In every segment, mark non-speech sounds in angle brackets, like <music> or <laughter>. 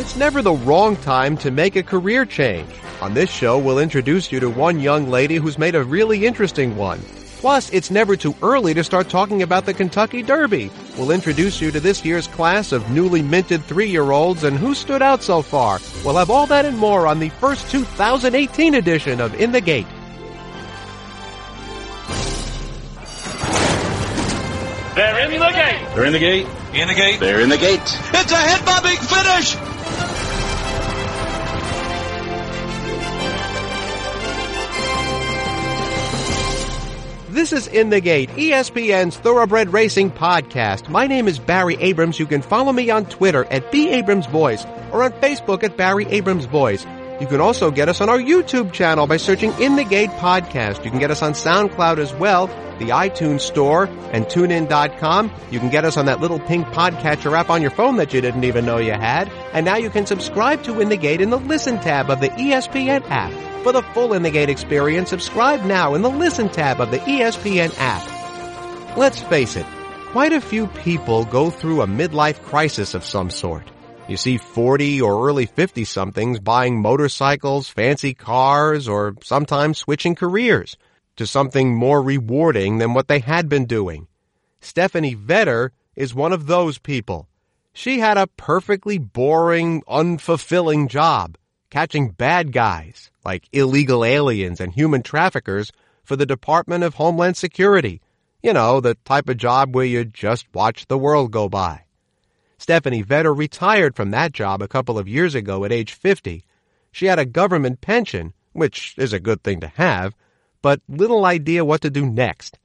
It's never the wrong time to make a career change. On this show, we'll introduce you to one young lady who's made a really interesting one. Plus, it's never too early to start talking about the Kentucky Derby. We'll introduce you to this year's class of newly minted three-year-olds and who stood out so far. We'll have all that and more on the first 2018 edition of In the Gate. They're in the gate. They're in the gate. In the gate. They're in the gate. It's a hit by Big Finish. This is In the Gate, ESPN's Thoroughbred Racing podcast. My name is Barry Abrams. You can follow me on Twitter at B Abrams Voice or on Facebook at Barry Abrams Voice. You can also get us on our YouTube channel by searching In the Gate Podcast. You can get us on SoundCloud as well, the iTunes Store, and TuneIn.com. You can get us on that little pink podcatcher app on your phone that you didn't even know you had. And now you can subscribe to In the Gate in the Listen tab of the ESPN app. For the full In the Gate experience, subscribe now in the Listen tab of the ESPN app. Let's face it, quite a few people go through a midlife crisis of some sort. You see 40 or early 50 somethings buying motorcycles, fancy cars, or sometimes switching careers to something more rewarding than what they had been doing. Stephanie Vetter is one of those people. She had a perfectly boring, unfulfilling job, catching bad guys like illegal aliens and human traffickers for the Department of Homeland Security. You know, the type of job where you just watch the world go by. Stephanie Vetter retired from that job a couple of years ago at age 50. She had a government pension, which is a good thing to have, but little idea what to do next.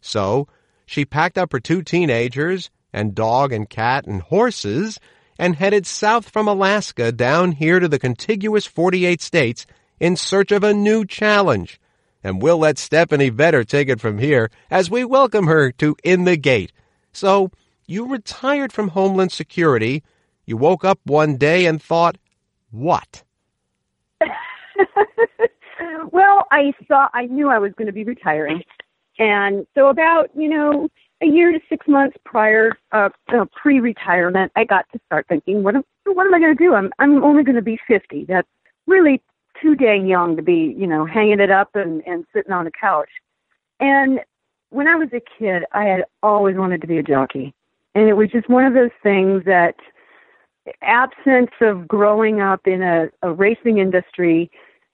So, she packed up her two teenagers and dog and cat and horses and headed south from Alaska down here to the contiguous 48 states in search of a new challenge. And we'll let Stephanie Vetter take it from here as we welcome her to In the Gate. So, you retired from Homeland Security. You woke up one day and thought, what? <laughs> well, I saw, I knew I was going to be retiring. And so about, you know, a year to six months prior, uh, uh pre-retirement, I got to start thinking, what am, what am I going to do? I'm, I'm only going to be 50. That's really too dang young to be, you know, hanging it up and, and sitting on the couch. And when I was a kid, I had always wanted to be a jockey. And it was just one of those things that absence of growing up in a, a racing industry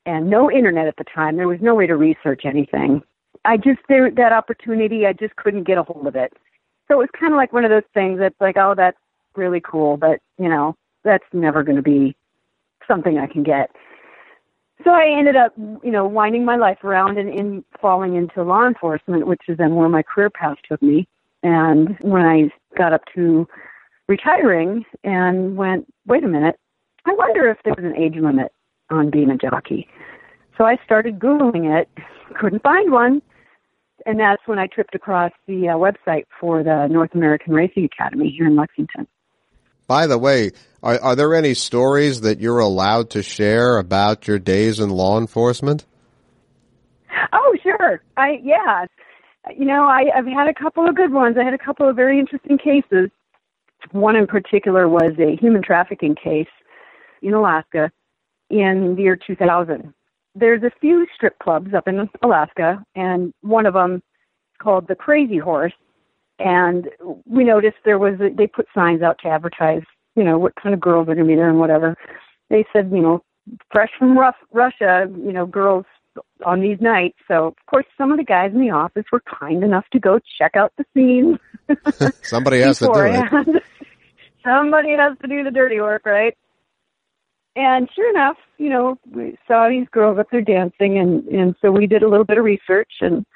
and no internet at the time, there was no way to research anything. I just there that opportunity, I just couldn't get a hold of it. So it was kind of like one of those things that's like, oh, that's really cool, but you know, that's never going to be something I can get. So I ended up, you know, winding my life around and in falling into law enforcement, which is then where my career path took me. And when I got up to retiring and went, wait a minute, I wonder if there was an age limit on being a jockey. So I started Googling it, couldn't find one. And that's when I tripped across the uh, website for the North American Racing Academy here in Lexington. By the way, are, are there any stories that you're allowed to share about your days in law enforcement? Oh, sure. I yeah you know, I, I've had a couple of good ones. I had a couple of very interesting cases. One in particular was a human trafficking case in Alaska in the year 2000. There's a few strip clubs up in Alaska, and one of them called the Crazy Horse. And we noticed there was a, they put signs out to advertise, you know, what kind of girls are going to be there and whatever. They said, you know, fresh from Russia, you know, girls on these nights. So, of course, some of the guys in the office were kind enough to go check out the scene. <laughs> Somebody has to do it. <laughs> Somebody has to do the dirty work, right? And sure enough, you know, we saw these girls up there dancing, and and so we did a little bit of research and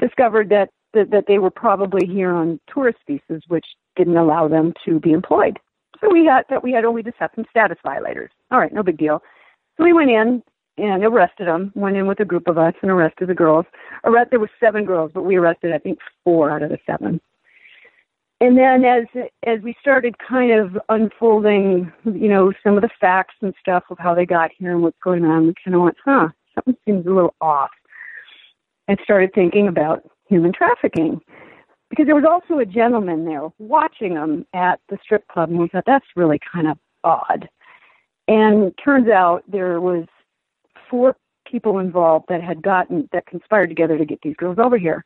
discovered that that, that they were probably here on tourist visas, which didn't allow them to be employed. So we had that we had only just had some status violators. All right, no big deal. So we went in, and arrested them. Went in with a group of us and arrested the girls. Arrest, there were seven girls, but we arrested I think four out of the seven. And then as as we started kind of unfolding, you know, some of the facts and stuff of how they got here and what's going on, we kind of went, huh, something seems a little off. And started thinking about human trafficking because there was also a gentleman there watching them at the strip club, and we thought that's really kind of odd. And turns out there was four people involved that had gotten that conspired together to get these girls over here.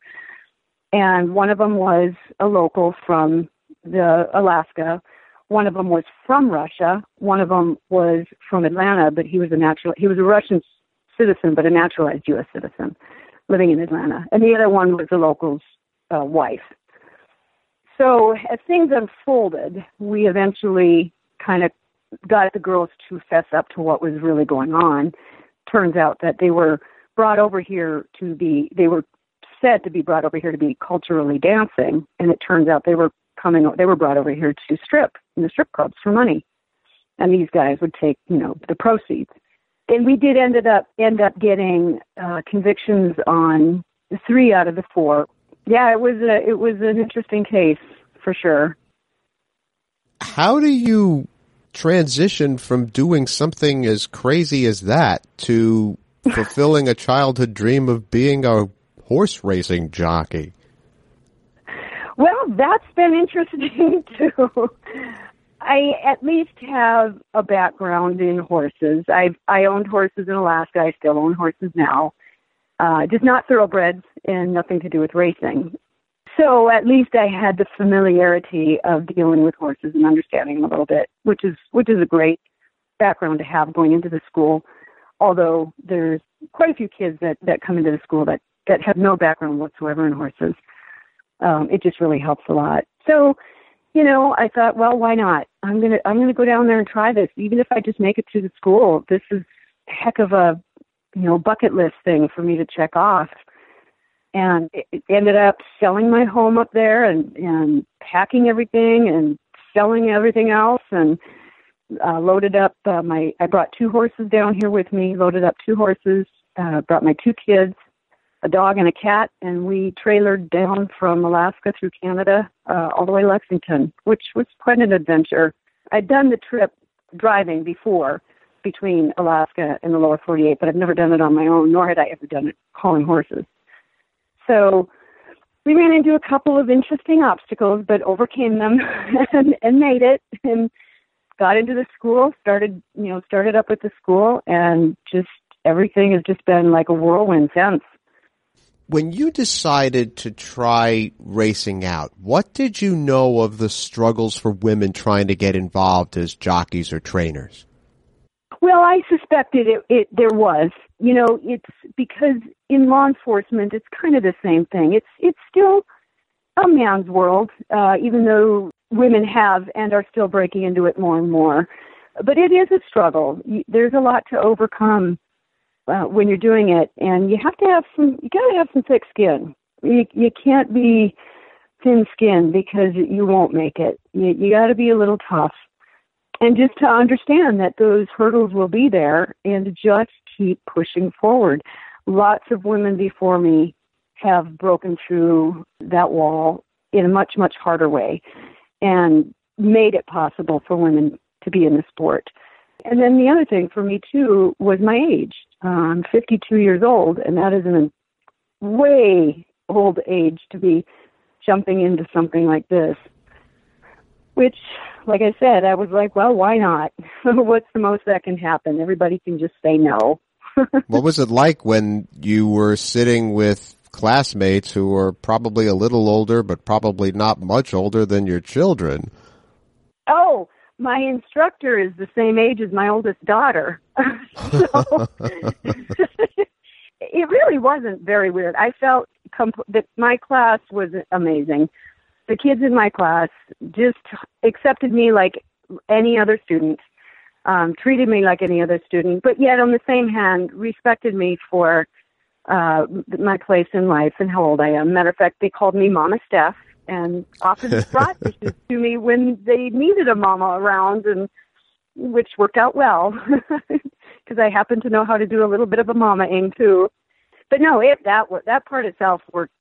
And one of them was a local from the Alaska. One of them was from Russia. One of them was from Atlanta, but he was a natural. He was a Russian citizen, but a naturalized U.S. citizen, living in Atlanta. And the other one was the local's uh, wife. So as things unfolded, we eventually kind of got the girls to fess up to what was really going on. Turns out that they were brought over here to be, they were said to be brought over here to be culturally dancing, and it turns out they were coming, they were brought over here to strip in the strip clubs for money. And these guys would take, you know, the proceeds. And we did ended up end up getting uh, convictions on three out of the four. Yeah, it was a it was an interesting case for sure. How do you transition from doing something as crazy as that to <laughs> fulfilling a childhood dream of being a horse racing jockey? Well, that's been interesting <laughs> too. I at least have a background in horses. I've I owned horses in Alaska. I still own horses now. Uh, just not thoroughbreds and nothing to do with racing. So at least I had the familiarity of dealing with horses and understanding them a little bit, which is which is a great background to have going into the school. Although there's quite a few kids that that come into the school that that have no background whatsoever in horses. Um, it just really helps a lot. So, you know, I thought, well, why not? I'm gonna I'm gonna go down there and try this, even if I just make it to the school. This is heck of a you know bucket list thing for me to check off and it ended up selling my home up there and and packing everything and selling everything else and uh loaded up uh, my I brought two horses down here with me loaded up two horses uh brought my two kids a dog and a cat and we trailered down from Alaska through Canada uh all the way to Lexington which was quite an adventure I'd done the trip driving before between Alaska and the lower 48 but I've never done it on my own nor had I ever done it hauling horses so we ran into a couple of interesting obstacles, but overcame them <laughs> and, and made it and got into the school, started, you know, started up at the school and just everything has just been like a whirlwind since. When you decided to try racing out, what did you know of the struggles for women trying to get involved as jockeys or trainers? Well, I suspected it, it there was. You know, it's because in law enforcement, it's kind of the same thing. It's it's still a man's world, uh, even though women have and are still breaking into it more and more. But it is a struggle. There's a lot to overcome uh, when you're doing it, and you have to have some. You got to have some thick skin. You you can't be thin skinned because you won't make it. You you got to be a little tough and just to understand that those hurdles will be there and just keep pushing forward. Lots of women before me have broken through that wall in a much, much harder way and made it possible for women to be in the sport. And then the other thing for me too was my age. Uh, I'm 52 years old, and that is a way old age to be jumping into something like this which like I said, I was like, well, why not? <laughs> What's the most that can happen? Everybody can just say no. <laughs> what was it like when you were sitting with classmates who were probably a little older, but probably not much older than your children? Oh, my instructor is the same age as my oldest daughter. <laughs> so, <laughs> it really wasn't very weird. I felt comp- that my class was amazing the kids in my class just accepted me like any other student, um, treated me like any other student, but yet on the same hand respected me for uh, my place in life and how old I am. Matter of fact, they called me Mama Steph and often brought dishes <laughs> to me when they needed a mama around, and which worked out well <laughs> because I happen to know how to do a little bit of a mamaing too. But no, it that that part itself worked.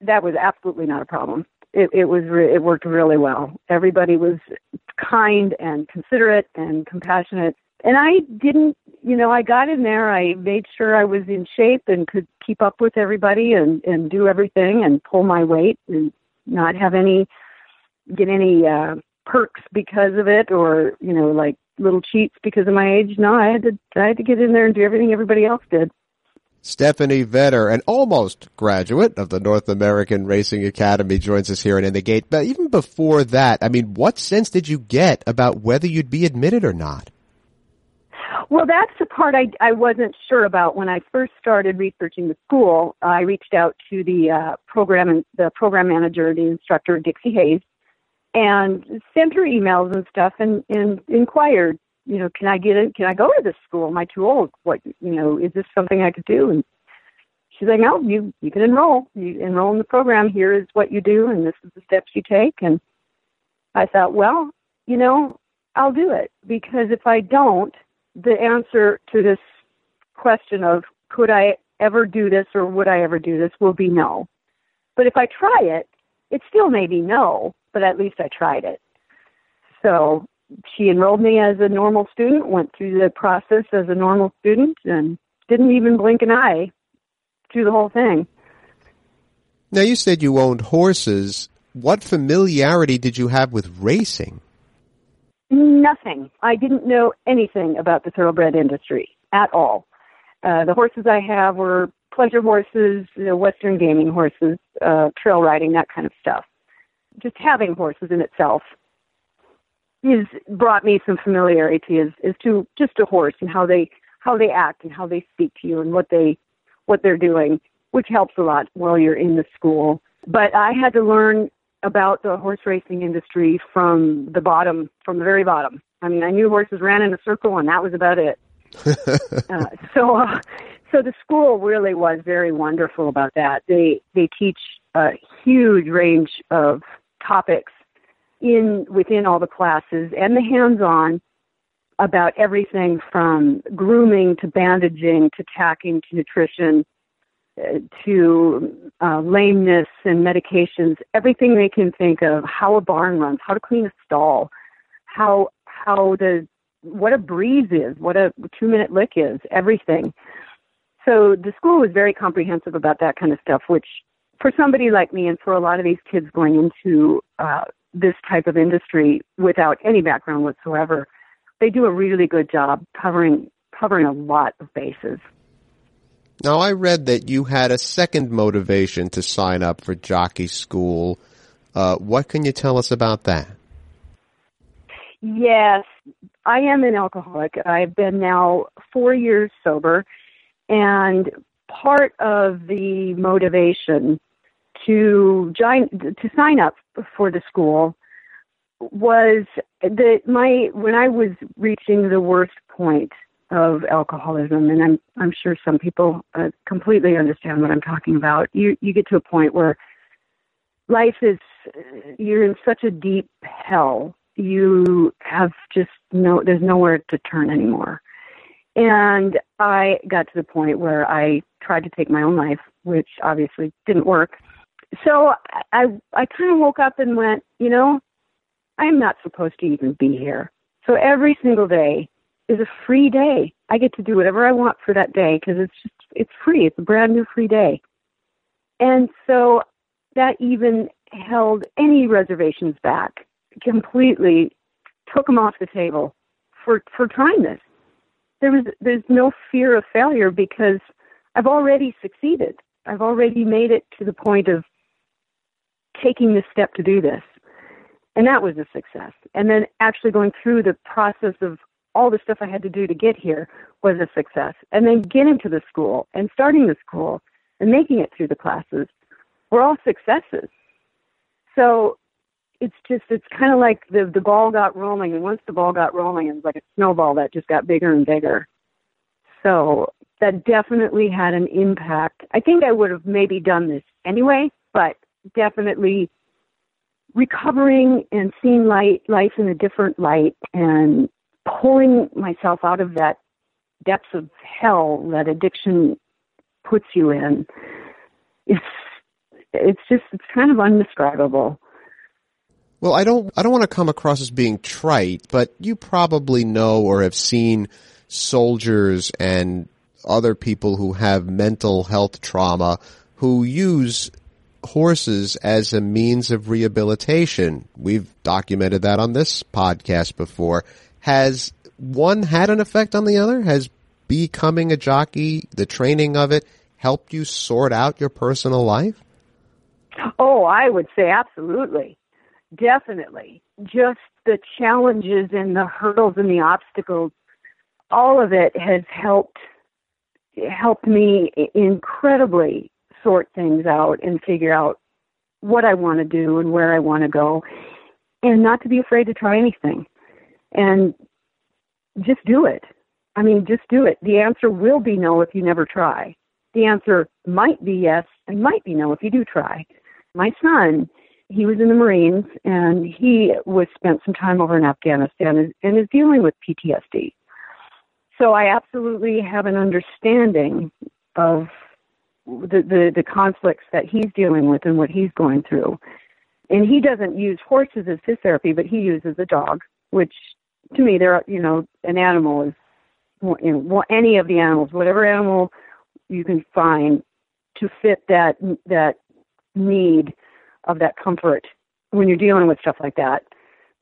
That was absolutely not a problem it, it was re- it worked really well. Everybody was kind and considerate and compassionate. And I didn't, you know, I got in there. I made sure I was in shape and could keep up with everybody and and do everything and pull my weight and not have any get any uh perks because of it or, you know, like little cheats because of my age. No, I had to I had to get in there and do everything everybody else did. Stephanie Vetter, an almost graduate of the North American Racing Academy, joins us here in the Gate. But even before that, I mean, what sense did you get about whether you'd be admitted or not? Well, that's the part I, I wasn't sure about when I first started researching the school. I reached out to the uh, program the program manager, the instructor Dixie Hayes, and sent her emails and stuff, and, and inquired you know, can I get in? Can I go to this school? Am I too old? What, you know, is this something I could do? And she's like, no, you you can enroll. You enroll in the program. Here is what you do, and this is the steps you take. And I thought, well, you know, I'll do it because if I don't, the answer to this question of could I ever do this or would I ever do this will be no. But if I try it, it still may be no, but at least I tried it. So she enrolled me as a normal student, went through the process as a normal student, and didn't even blink an eye through the whole thing. Now, you said you owned horses. What familiarity did you have with racing? Nothing. I didn't know anything about the thoroughbred industry at all. Uh, the horses I have were pleasure horses, you know, Western gaming horses, uh, trail riding, that kind of stuff. Just having horses in itself has brought me some familiarity as, as to just a horse and how they how they act and how they speak to you and what they what they're doing, which helps a lot while you're in the school. But I had to learn about the horse racing industry from the bottom, from the very bottom. I mean, I knew horses ran in a circle, and that was about it. <laughs> uh, so, uh, so the school really was very wonderful about that. They they teach a huge range of topics in within all the classes and the hands-on about everything from grooming to bandaging to tacking to nutrition to uh, lameness and medications, everything they can think of, how a barn runs, how to clean a stall, how how the what a breeze is, what a two minute lick is, everything. So the school was very comprehensive about that kind of stuff, which for somebody like me and for a lot of these kids going into uh, this type of industry without any background whatsoever, they do a really good job covering covering a lot of bases. Now, I read that you had a second motivation to sign up for jockey school. Uh, what can you tell us about that? Yes, I am an alcoholic. I've been now four years sober, and part of the motivation to join to sign up for the school was that my when I was reaching the worst point of alcoholism, and I'm I'm sure some people uh, completely understand what I'm talking about. You you get to a point where life is you're in such a deep hell. You have just no there's nowhere to turn anymore. And I got to the point where I tried to take my own life, which obviously didn't work so I I kind of woke up and went, you know, I'm not supposed to even be here. So every single day is a free day. I get to do whatever I want for that day because it's just it's free. It's a brand new free day. And so that even held any reservations back completely took them off the table for for trying this. There was there's no fear of failure because I've already succeeded. I've already made it to the point of taking the step to do this. And that was a success. And then actually going through the process of all the stuff I had to do to get here was a success. And then getting to the school and starting the school and making it through the classes were all successes. So it's just it's kind of like the the ball got rolling and once the ball got rolling it was like a snowball that just got bigger and bigger. So that definitely had an impact. I think I would have maybe done this anyway, but definitely recovering and seeing light life in a different light and pulling myself out of that depths of hell that addiction puts you in it's it's just it's kind of undescribable well i don't i don't want to come across as being trite but you probably know or have seen soldiers and other people who have mental health trauma who use horses as a means of rehabilitation. We've documented that on this podcast before. Has one had an effect on the other? Has becoming a jockey, the training of it, helped you sort out your personal life? Oh, I would say absolutely. Definitely. Just the challenges and the hurdles and the obstacles, all of it has helped helped me incredibly sort things out and figure out what I want to do and where I want to go and not to be afraid to try anything and just do it. I mean, just do it. The answer will be no if you never try. The answer might be yes and might be no if you do try. My son, he was in the Marines and he was spent some time over in Afghanistan and is dealing with PTSD. So I absolutely have an understanding of the, the, the conflicts that he's dealing with and what he's going through. And he doesn't use horses as his therapy, but he uses a dog, which to me, they're you know, an animal is you know, any of the animals, whatever animal you can find to fit that that need of that comfort when you're dealing with stuff like that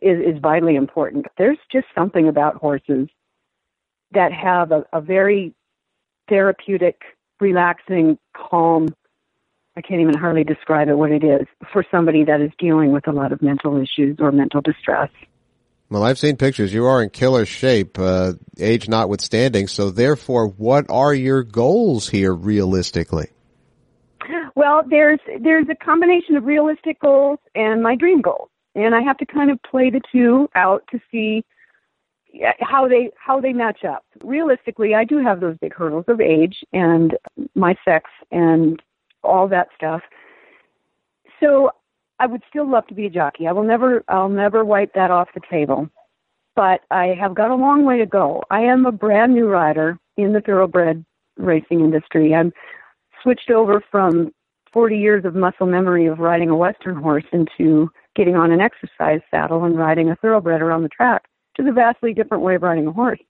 is, is vitally important. There's just something about horses that have a, a very therapeutic, relaxing, calm. I can't even hardly describe it what it is for somebody that is dealing with a lot of mental issues or mental distress. Well, I've seen pictures. You are in killer shape, uh, age notwithstanding. So, therefore, what are your goals here realistically? Well, there's there's a combination of realistic goals and my dream goals, and I have to kind of play the two out to see how they how they match up. Realistically, I do have those big hurdles of age and my sex and all that stuff. So I would still love to be a jockey. I will never I'll never wipe that off the table. But I have got a long way to go. I am a brand new rider in the thoroughbred racing industry. I'm switched over from 40 years of muscle memory of riding a western horse into getting on an exercise saddle and riding a thoroughbred around the track to a vastly different way of riding a horse.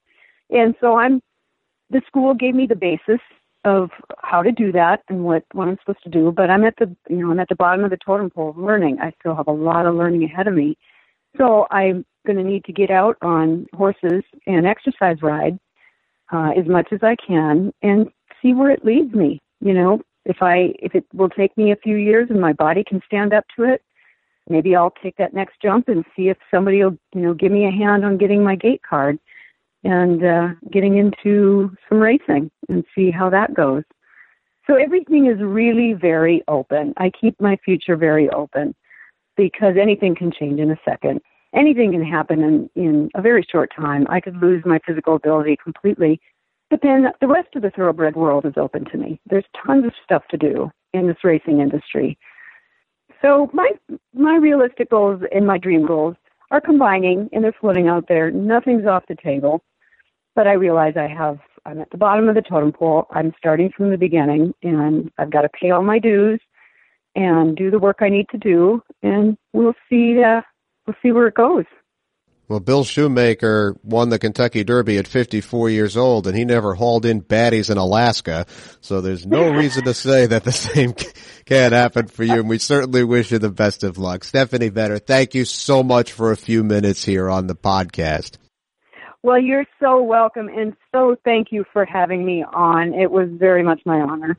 And so I'm the school gave me the basis of how to do that and what what I'm supposed to do. But I'm at the you know I'm at the bottom of the totem pole of learning. I still have a lot of learning ahead of me. So I'm going to need to get out on horses and exercise ride uh, as much as I can and see where it leads me. You know, if I if it will take me a few years and my body can stand up to it, maybe I'll take that next jump and see if somebody will you know give me a hand on getting my gate card and uh, getting into some racing and see how that goes. So everything is really very open. I keep my future very open because anything can change in a second. Anything can happen in, in a very short time. I could lose my physical ability completely, but then the rest of the thoroughbred world is open to me. There's tons of stuff to do in this racing industry. So my my realistic goals and my dream goals are combining and they're floating out there. Nothing's off the table but I realize I have I'm at the bottom of the totem pole. I'm starting from the beginning and I've got to pay all my dues and do the work I need to do and we'll see uh we'll see where it goes. Well, Bill Shoemaker won the Kentucky Derby at 54 years old, and he never hauled in baddies in Alaska. So there's no <laughs> reason to say that the same <laughs> can't happen for you. And we certainly wish you the best of luck. Stephanie Vetter, thank you so much for a few minutes here on the podcast. Well, you're so welcome, and so thank you for having me on. It was very much my honor.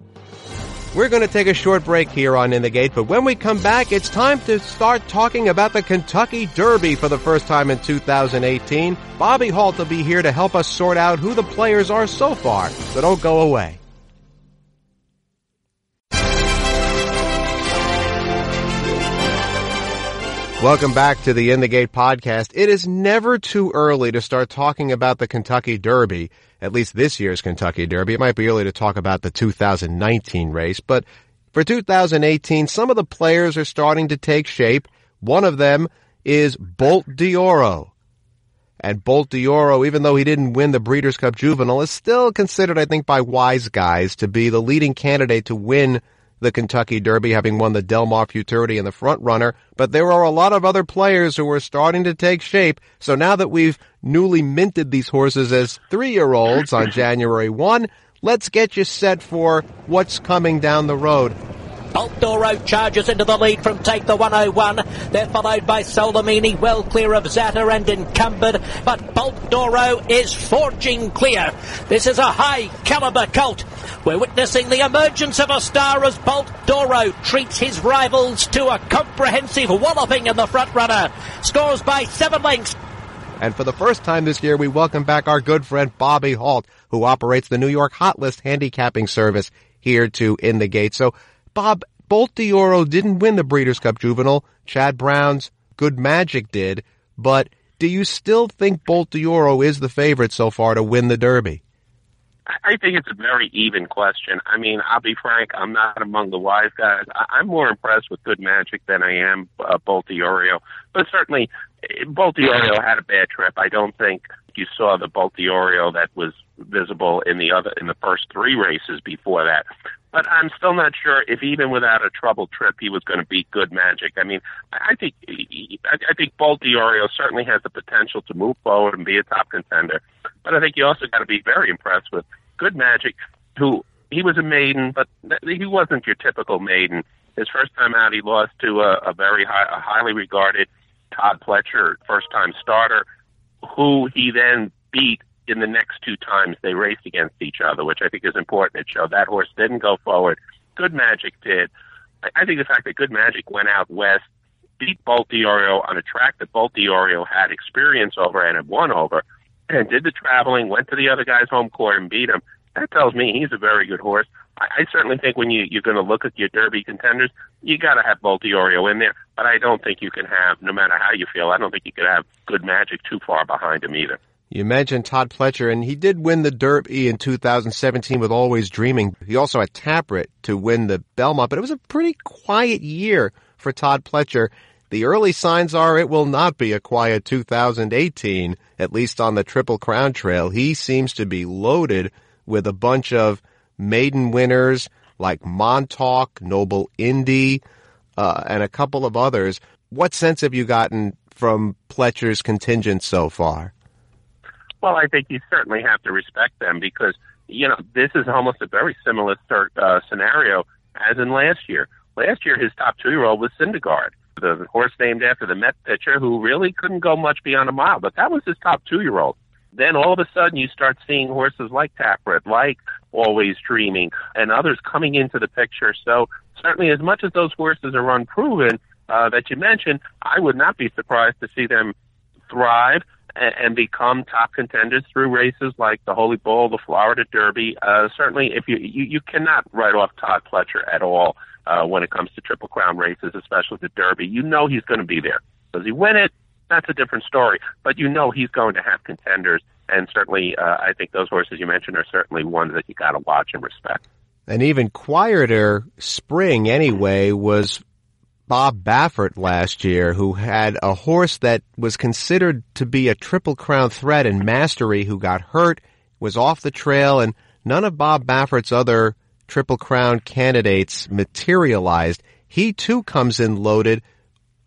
We're going to take a short break here on In the Gate, but when we come back, it's time to start talking about the Kentucky Derby for the first time in 2018. Bobby Halt will be here to help us sort out who the players are so far, so don't go away. Welcome back to the In the Gate podcast. It is never too early to start talking about the Kentucky Derby, at least this year's Kentucky Derby. It might be early to talk about the 2019 race, but for 2018, some of the players are starting to take shape. One of them is Bolt d'Oro. And Bolt d'Oro, even though he didn't win the Breeders' Cup Juvenile, is still considered, I think, by wise guys to be the leading candidate to win the Kentucky Derby, having won the Del Mar Futurity and the front runner. But there are a lot of other players who are starting to take shape. So now that we've newly minted these horses as three-year-olds on January 1, let's get you set for what's coming down the road. Bolt D'Oro charges into the lead from Take the 101. They're followed by Solomini, well clear of Zatter and encumbered, but Bolt D'Oro is forging clear. This is a high caliber colt. We're witnessing the emergence of a star as Bolt D'Oro treats his rivals to a comprehensive walloping in the front runner. Scores by seven lengths. And for the first time this year, we welcome back our good friend Bobby Halt, who operates the New York Hot List handicapping service here to In the Gate. So, Bob, Bolt didn't win the Breeders' Cup Juvenile. Chad Brown's Good Magic did. But do you still think Bolt is the favorite so far to win the Derby? I think it's a very even question. I mean, I'll be frank, I'm not among the wise guys. I- am more impressed with Good Magic than I am uh, Bolt D'Oro. But certainly, Bolt D'Oro had a bad trip. I don't think you saw the Bolt D'Oro that was visible in the other in the first three races before that. But I'm still not sure if even without a troubled trip he was going to beat Good Magic. I mean, I think I think Bolt D'Oro certainly has the potential to move forward and be a top contender. But I think you also got to be very impressed with Good Magic, who he was a maiden, but he wasn't your typical maiden. His first time out, he lost to a, a very high, a highly regarded Todd Pletcher, first time starter, who he then beat in the next two times they raced against each other, which I think is important. It showed that horse didn't go forward. Good Magic did. I think the fact that Good Magic went out west, beat Bolt D'Oro on a track that Bolt D'Oro had experience over and had won over, and did the traveling, went to the other guy's home court and beat him. That tells me he's a very good horse. I, I certainly think when you, you're going to look at your Derby contenders, you got to have Bolt D'Oro in there. But I don't think you can have, no matter how you feel, I don't think you could have Good Magic too far behind him either. You mentioned Todd Pletcher, and he did win the Derby in 2017 with Always Dreaming. He also had Tapwrit to win the Belmont, but it was a pretty quiet year for Todd Pletcher. The early signs are it will not be a quiet 2018, at least on the Triple Crown Trail. He seems to be loaded with a bunch of maiden winners like Montauk, Noble Indy, uh, and a couple of others. What sense have you gotten from Pletcher's contingent so far? Well, I think you certainly have to respect them because, you know, this is almost a very similar uh, scenario as in last year. Last year, his top two year old was Syndergaard, the horse named after the Met pitcher who really couldn't go much beyond a mile, but that was his top two year old. Then all of a sudden, you start seeing horses like Tapwrit, like Always Dreaming, and others coming into the picture. So, certainly, as much as those horses are unproven uh, that you mentioned, I would not be surprised to see them thrive and, and become top contenders through races like the Holy Bull, the Florida Derby. Uh, certainly, if you, you you cannot write off Todd Pletcher at all uh, when it comes to Triple Crown races, especially the Derby. You know he's going to be there. Does he win it? That's a different story. But you know he's going to have contenders, and certainly, uh, I think those horses you mentioned are certainly ones that you got to watch and respect. An even quieter spring, anyway, was Bob Baffert last year, who had a horse that was considered to be a triple crown threat in mastery, who got hurt, was off the trail, and none of Bob Baffert's other triple crown candidates materialized. He too comes in loaded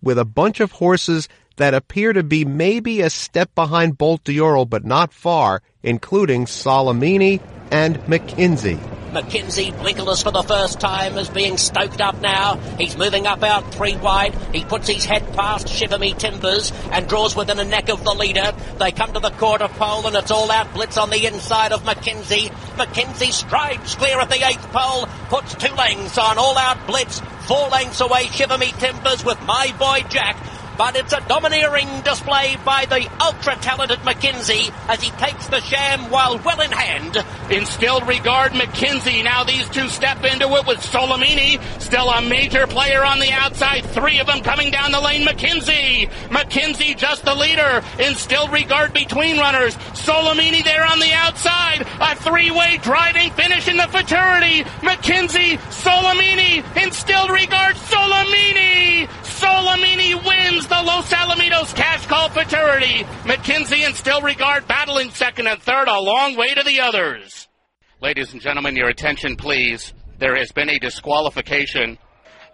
with a bunch of horses that appear to be maybe a step behind Bolt D'Oro, but not far, including Solomini and McKinzie. McKinzie, blinkerless for the first time, is being stoked up now. He's moving up out three wide. He puts his head past Shiver Me Timbers and draws within a neck of the leader. They come to the quarter pole and it's all out blitz on the inside of McKinzie. McKinzie strides clear at the eighth pole, puts two lengths on all out blitz. Four lengths away, Shiver Me Timbers with my boy Jack but it's a domineering display by the ultra-talented McKinzie as he takes the sham while well in hand. Instilled regard McKinzie, Now these two step into it with Solomini, still a major player on the outside. Three of them coming down the lane. McKinzie, McKinzie just the leader. Instilled regard between runners. Solomini there on the outside. A three-way driving finish in the futurity. McKinzie, Solomini, instilled regard, Solomini. Solomini wins the Los Alamitos Cash Call Futurity. McKinzie and Still Regard battling second and third, a long way to the others. Ladies and gentlemen, your attention, please. There has been a disqualification.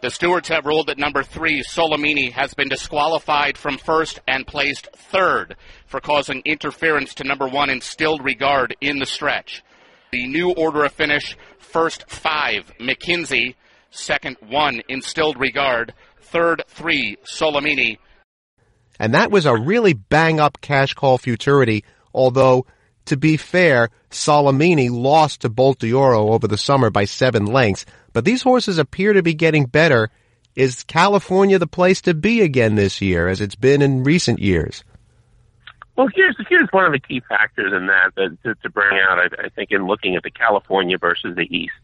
The stewards have ruled that number three, Solomini, has been disqualified from first and placed third for causing interference to number one, Instilled Regard, in the stretch. The new order of finish, first five, McKinzie, Second, one, Instilled Regard. Third, three, Solomini. And that was a really bang up cash call futurity, although, to be fair, Solomini lost to Bolt d'Oro over the summer by seven lengths. But these horses appear to be getting better. Is California the place to be again this year, as it's been in recent years? Well, here's here's one of the key factors in that, that to, to bring out. I, I think in looking at the California versus the East,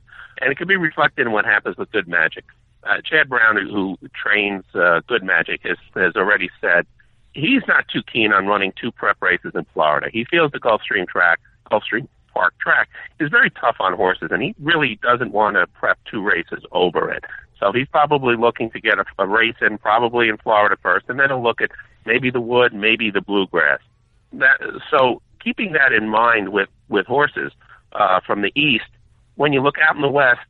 and it can be reflected in what happens with Good Magic. Uh, Chad Brown, who, who trains uh, Good Magic, has has already said he's not too keen on running two prep races in Florida. He feels the Gulfstream track, Gulfstream Park track, is very tough on horses, and he really doesn't want to prep two races over it. So he's probably looking to get a, a race in, probably in Florida first, and then he'll look at maybe the Wood, maybe the Bluegrass that so keeping that in mind with with horses uh, from the east, when you look out in the west,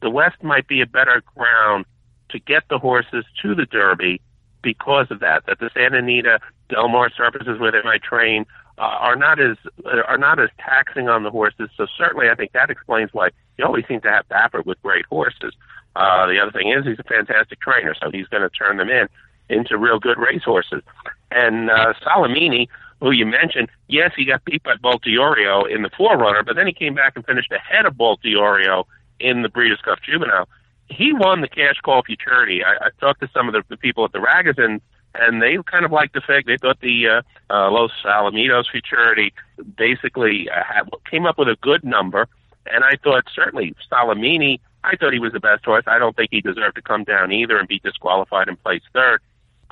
the west might be a better ground to get the horses to the Derby because of that. That the Santa Anita, Del Mar surfaces where they might train uh, are not as are not as taxing on the horses. So certainly, I think that explains why you always seem to have Baffert with great horses. Uh, the other thing is he's a fantastic trainer, so he's going to turn them in into real good racehorses. And uh, Solomini, who you mentioned, yes, he got beat by Bolt d'Oro in the 4Runner, but then he came back and finished ahead of Bolt d'Oro in the Breeders' Cup Juvenile. He won the cash call futurity. I, I talked to some of the, the people at the Ragozin, and they kind of liked the fact they thought the uh, uh, Los Alamitos futurity basically uh, had, came up with a good number, and I thought certainly Solomini, I thought he was the best horse. I don't think he deserved to come down either and be disqualified and place third.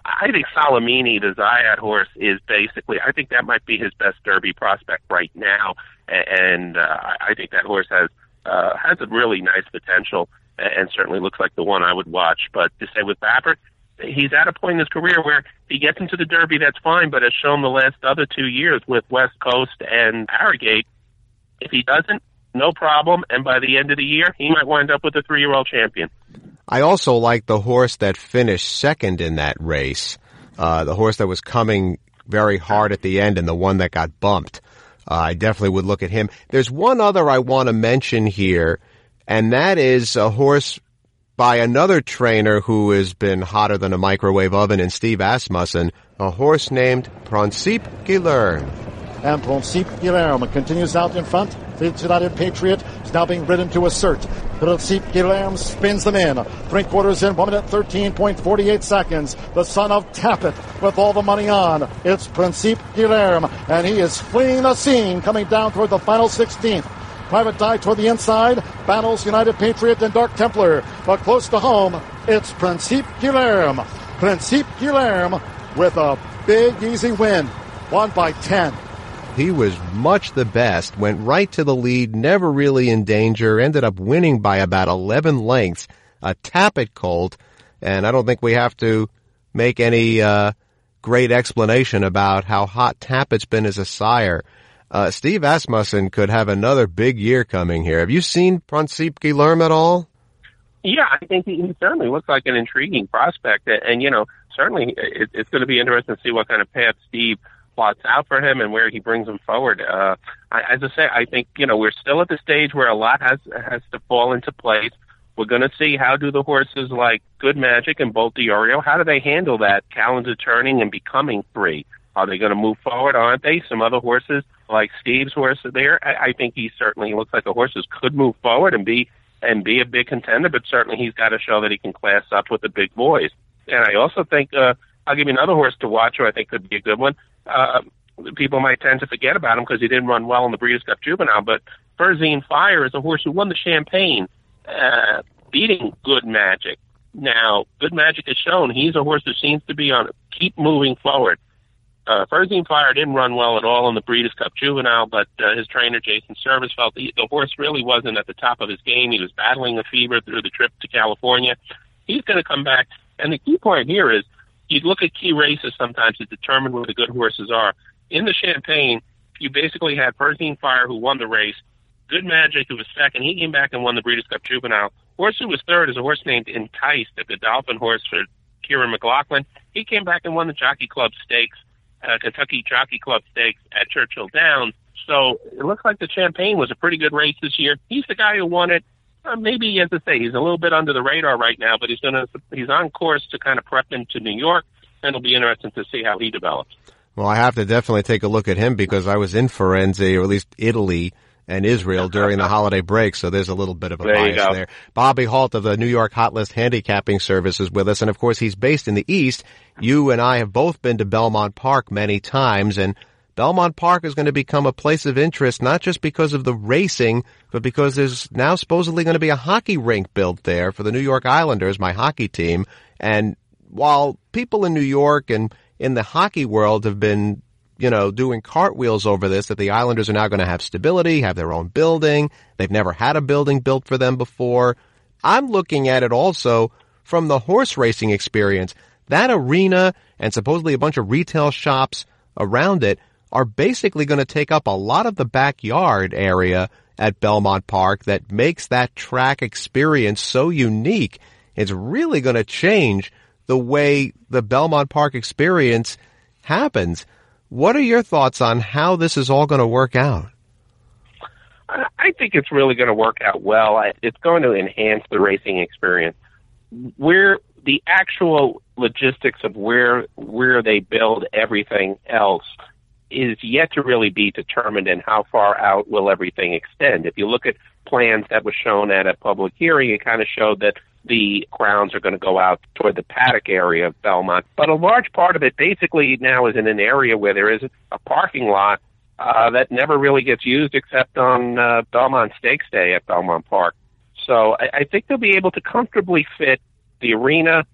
I think Solomini, the Zayat horse, is basically. I think that might be his best Derby prospect right now, and uh, I think that horse has uh, has a really nice potential, and certainly looks like the one I would watch. But to say with Baffert, he's at a point in his career where if he gets into the Derby, that's fine, but has shown the last other two years with West Coast and Arrogate, if he doesn't, no problem. And by the end of the year, he might wind up with a three-year-old champion. I also like the horse that finished second in that race, uh, the horse that was coming very hard at the end and the one that got bumped. Uh, I definitely would look at him. There's one other I want to mention here, and that is a horse by another trainer who has been hotter than a microwave oven in Steve Asmussen, a horse named Principe Guilherme. And Principe Guilherme continues out in front. United Patriot now being ridden to assert. Principe Guilherme spins them in. Three quarters in, 1 minute 13.48 seconds. The son of Tapit with all the money on. It's Principe Guilherme, and he is fleeing the scene coming down toward the final 16th. Private Die toward the inside. Battles United Patriot and Dark Templar. But close to home, it's Principe Guilherme. Principe Guilherme with a big, easy win. Won by 10. He was much the best, went right to the lead, never really in danger, ended up winning by about 11 lengths, a Tapit colt, and I don't think we have to make any uh, great explanation about how hot Tapit's been as a sire. Uh, Steve Asmussen could have another big year coming here. Have you seen Principe Guilherme at all? Yeah, I think he, certainly looks like an intriguing prospect, and you know, certainly it, it's going to be interesting to see what kind of path Steve – plots out for him and where he brings him forward. Uh, I, as I say, I think you know we're still at the stage where a lot has has to fall into place. We're going to see how do the horses like Good Magic and Bolt d'Oro, how do they handle that calendar turning and becoming free? Are they going to move forward? Aren't they? Some other horses like Steve's horse there. I, I think he certainly looks like a horse that could move forward and be and be a big contender, but certainly he's got to show that he can class up with the big boys. And I also think uh, I'll give you another horse to watch who I think could be a good one uh, people might tend to forget about him because he didn't run well in the Breeders' Cup Juvenile. But Firenze Fire is a horse who won the Champagne, uh, beating Good Magic. Now, Good Magic has shown he's a horse that seems to be on keep moving forward. Uh, Firenze Fire didn't run well at all in the Breeders' Cup Juvenile, but uh, his trainer Jason Servis felt the, the horse really wasn't at the top of his game. He was battling a fever through the trip to California. He's going to come back, and the key point here is you look at key races sometimes to determine where the good horses are. In the Champagne, you basically had Firenze Fire who won the race, Good Magic who was second. He came back and won the Breeders' Cup Juvenile. Horse who was third is a horse named Enticed, the Godolphin horse for Kiaran McLaughlin. He came back and won the Jockey Club Stakes, uh, Kentucky Jockey Club Stakes at Churchill Downs. So it looks like the Champagne was a pretty good race this year. He's the guy who won it. Uh, maybe, as I say, he's a little bit under the radar right now, but he's gonna he's on course to kind of prep into New York, and it'll be interesting to see how he develops. Well, I have to definitely take a look at him because I was in Firenze, or at least Italy and Israel during the <laughs> holiday break, so there's a little bit of a There bias there. Bobby Halt of the New York Hot List Handicapping Service is with us, and of course he's based in the East. You and I have both been to Belmont Park many times, and Belmont Park is going to become a place of interest not just because of the racing, but because there's now supposedly going to be a hockey rink built there for the New York Islanders, my hockey team. And while people in New York and in the hockey world have been, you know, doing cartwheels over this, that the Islanders are now going to have stability, have their own building. They've never had a building built for them before. I'm looking at it also from the horse racing experience. That arena and supposedly a bunch of retail shops around it are basically going to take up a lot of the backyard area at Belmont Park that makes that track experience so unique. It's really going to change the way the Belmont Park experience happens. What are your thoughts on how this is all going to work out? I I think it's really going to work out well. It's going to enhance the racing experience. Where the actual logistics of where where they build everything else is yet to really be determined, and how far out will everything extend. If you look at plans that were shown at a public hearing, it kind of showed that the grounds are going to go out toward the paddock area of Belmont. But a large part of it basically now is in an area where there is a parking lot uh, that never really gets used except on uh, Belmont Stakes Day at Belmont Park. So I, I think they'll be able to comfortably fit the arena,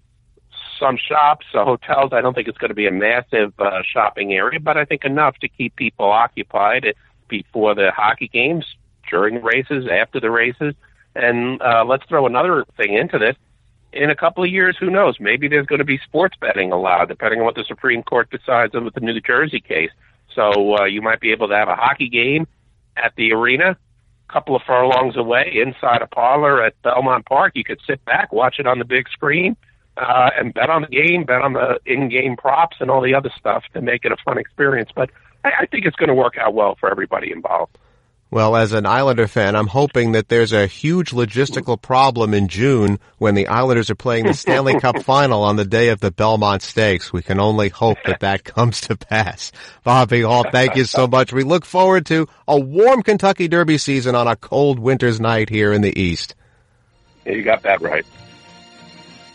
some shops, uh, hotels. I don't think it's going to be a massive uh, shopping area, but I think enough to keep people occupied before the hockey games, during the races, after the races. And uh, let's throw another thing into this. In a couple of years, who knows? Maybe there's going to be sports betting allowed, depending on what the Supreme Court decides with the New Jersey case. So uh, you might be able to have a hockey game at the arena, a couple of furlongs away, inside a parlor at Belmont Park. You could sit back, watch it on the big screen, uh, and bet on the game, bet on the in-game props and all the other stuff to make it a fun experience. But I, I think it's going to work out well for everybody involved. Well, as an Islander fan, I'm hoping that there's a huge logistical problem in June when the Islanders are playing the Stanley Cup <laughs> final on the day of the Belmont Stakes. We can only hope that that <laughs> comes to pass. Bobby Hall, thank you so much. We look forward to a warm Kentucky Derby season on a cold winter's night here in the East. Yeah, you got that right.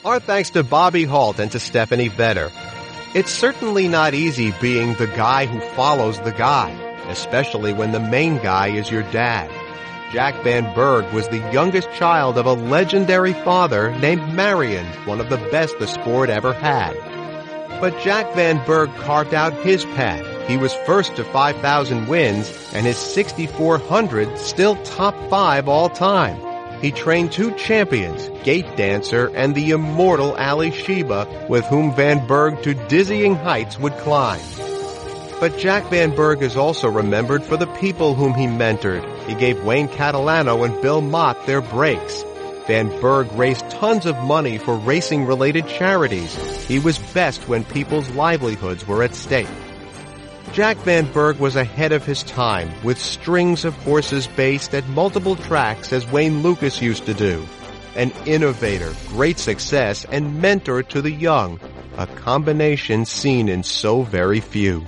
Our thanks to Bobby Halt and to Stephanie Vetter. It's certainly not easy being the guy who follows the guy, especially when the main guy is your dad. Jack Van Berg was the youngest child of a legendary father named Marion, one of the best the sport ever had. But Jack Van Berg carved out his path. He was first to 5,000 wins, and his 6,400 still top five all time. He trained two champions, Gate Dancer and the immortal Alysheba, with whom Van Berg to dizzying heights would climb. But Jack Van Berg is also remembered for the people whom he mentored. He gave Wayne Catalano and Bill Mott their breaks. Van Berg raised tons of money for racing-related charities. He was best when people's livelihoods were at stake. Jack Van Berg was ahead of his time, with strings of horses based at multiple tracks as Wayne Lukas used to do. An innovator, great success, and mentor to the young, a combination seen in so very few.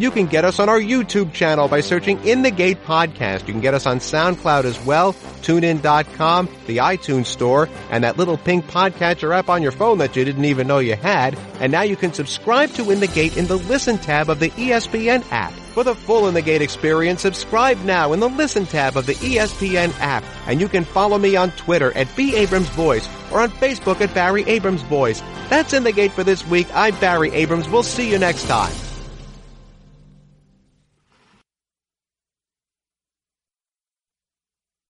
You can get us on our YouTube channel by searching In the Gate Podcast. You can get us on SoundCloud as well, TuneIn.com, the iTunes Store, and that little pink podcatcher app on your phone that you didn't even know you had. And now you can subscribe to In the Gate in the Listen tab of the ESPN app. For the full In the Gate experience, subscribe now in the Listen tab of the ESPN app. And you can follow me on Twitter at B. Abrams Voice or on Facebook at Barry Abrams Voice. That's In the Gate for this week. I'm Barry Abrams. We'll see you next time.